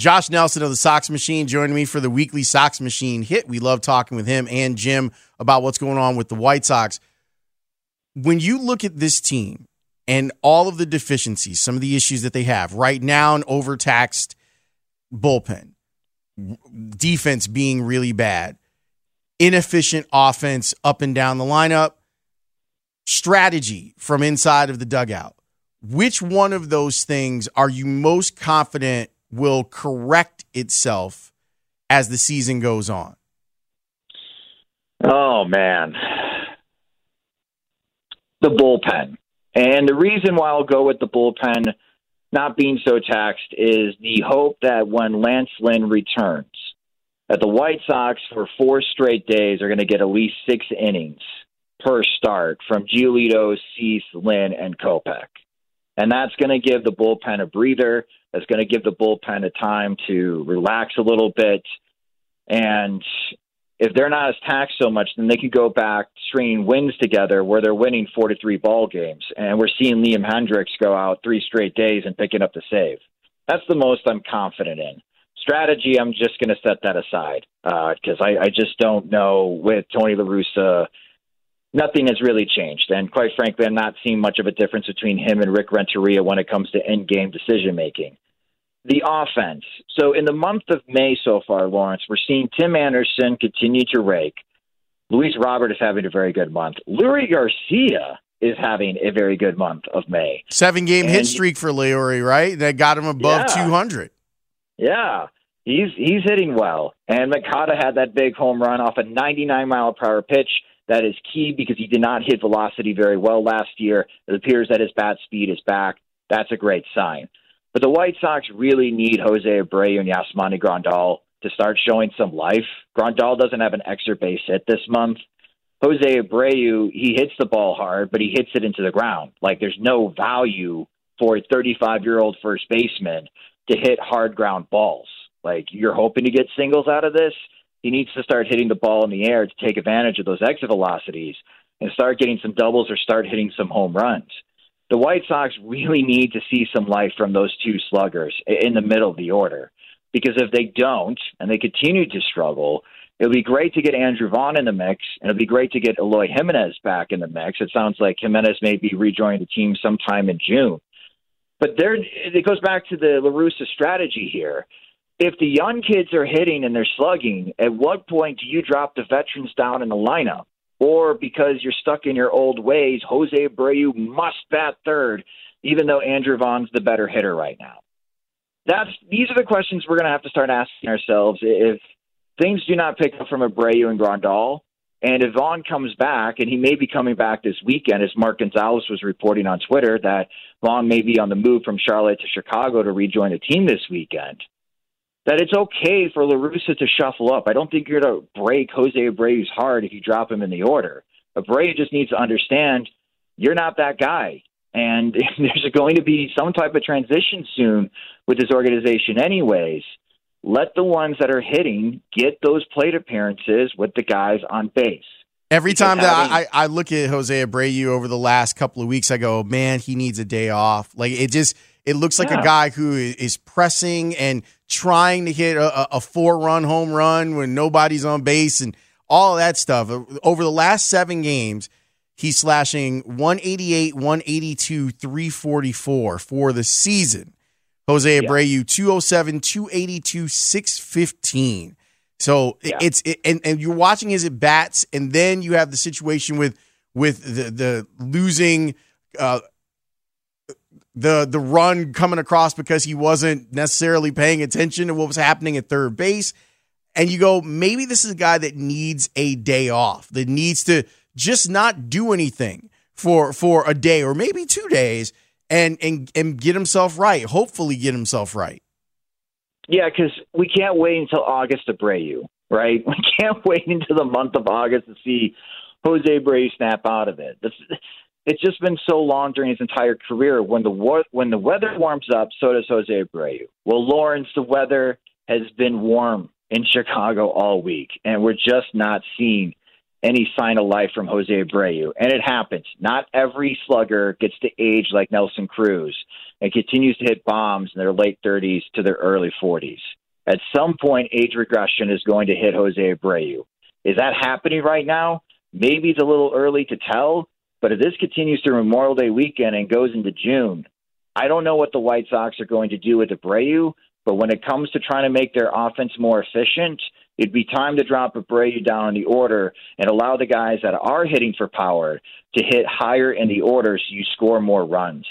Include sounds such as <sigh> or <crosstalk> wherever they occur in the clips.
Josh Nelson of the Sox Machine joining me for the weekly Sox Machine hit. We love talking with him and Jim about what's going on with the White Sox. When you look at this team and all of the deficiencies, some of the issues that they have right now, an overtaxed bullpen, defense being really bad, inefficient offense up and down the lineup, strategy from inside of the dugout. Which one of those things are you most confident will correct itself as the season goes on? Oh man. The bullpen. And the reason why I'll go with the bullpen not being so taxed is the hope that when Lance Lynn returns, that the White Sox for four straight days are going to get at least six innings per start from Giolito, Cease, Lynn, and Kopech. And that's going to give the bullpen a breather. That's going to give the bullpen a time to relax a little bit. And if they're not as taxed so much, then they can go back stringing wins together where they're winning four to three ball games. And we're seeing Liam Hendriks go out three straight days and picking up the save. That's the most I'm confident in. Strategy, I'm just going to set that aside because uh, I, I just don't know with Tony La Russa nothing has really changed. And quite frankly, I'm not seeing much of a difference between him and Rick Renteria when it comes to end game decision making. The offense. So in the month of May so far, Lawrence, we're seeing Tim Anderson continue to rake. Luis Robert is having a very good month. Leury Garcia is having a very good month of May. Seven game and, hit streak for Leury, right? That got him above yeah, 200. Yeah. He's he's hitting well. And Moncada had that big home run off a 99 mile per hour pitch that is key because he did not hit velocity very well last year. It appears that his bat speed is back. That's a great sign. But the White Sox really need Jose Abreu and Yasmani Grandal to start showing some life. Grandal doesn't have an extra base hit this month. Jose Abreu, he hits the ball hard, but he hits it into the ground. Like there's no value for a 35 year old first baseman to hit hard ground balls. Like you're hoping to get singles out of this he needs to start hitting the ball in the air to take advantage of those exit velocities and start getting some doubles or start hitting some home runs. The White Sox really need to see some life from those two sluggers in the middle of the order. Because if they don't and they continue to struggle, it'll be great to get Andrew Vaughn in the mix, and it'll be great to get Eloy Jimenez back in the mix. It sounds like Jimenez may be rejoining the team sometime in June. But there, it goes back to the La Russa strategy here if the young kids are hitting and they're slugging, at what point do you drop the veterans down in the lineup? Or because you're stuck in your old ways, Jose Abreu must bat third, even though Andrew Vaughn's the better hitter right now. That's these are the questions we're going to have to start asking ourselves if things do not pick up from Abreu and Grandal, and if Vaughn comes back, and he may be coming back this weekend, as Mark Gonzales was reporting on Twitter, that Vaughn may be on the move from Charlotte to Chicago to rejoin the team this weekend that it's okay for La Russa to shuffle up. I don't think you're going to break Jose Abreu's heart if you drop him in the order. Abreu just needs to understand you're not that guy. And <laughs> there's going to be some type of transition soon with this organization, anyways. Let the ones that are hitting get those plate appearances with the guys on base. Every time that I, I look at Jose Abreu over the last couple of weeks, I go, man, he needs a day off. Like it just – it looks like yeah. a guy who is pressing and trying to hit a, a four run home run when nobody's on base and all that stuff. Over the last seven games, he's slashing 188, 182, 344 for the season. Jose Abreu, 207, 282, 615. So Yeah. it's it, and and you're watching his at bats, and then you have the situation with with the the losing uh, the the run coming across because he wasn't necessarily paying attention to what was happening at third base. And you go, maybe this is a guy that needs a day off, that needs to just not do anything for for a day or maybe two days and and and get himself right. Hopefully get himself right. Yeah, because we can't wait until August to Abreu, right? <laughs> We can't wait until the month of August to see Jose Abreu snap out of it. This, it's just been so long during his entire career. When the war, when the weather warms up, so does Jose Abreu. Well, Lawrence, the weather has been warm in Chicago all week, and we're just not seeing any sign of life from Jose Abreu. And it happens. Not every slugger gets to age like Nelson Cruz and continues to hit bombs in their late 30s to their early 40s. At some point, age regression is going to hit Jose Abreu. Is that happening right now? Maybe it's a little early to tell, but if this continues through Memorial Day weekend and goes into June, I don't know what the White Sox are going to do with Abreu, but when it comes to trying to make their offense more efficient, it'd be time to drop Abreu down in the order and allow the guys that are hitting for power to hit higher in the order so you score more runs.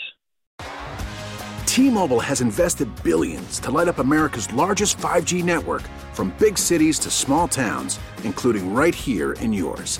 T-Mobile has invested billions to light up America's largest 5G network from big cities to small towns, including right here in yours.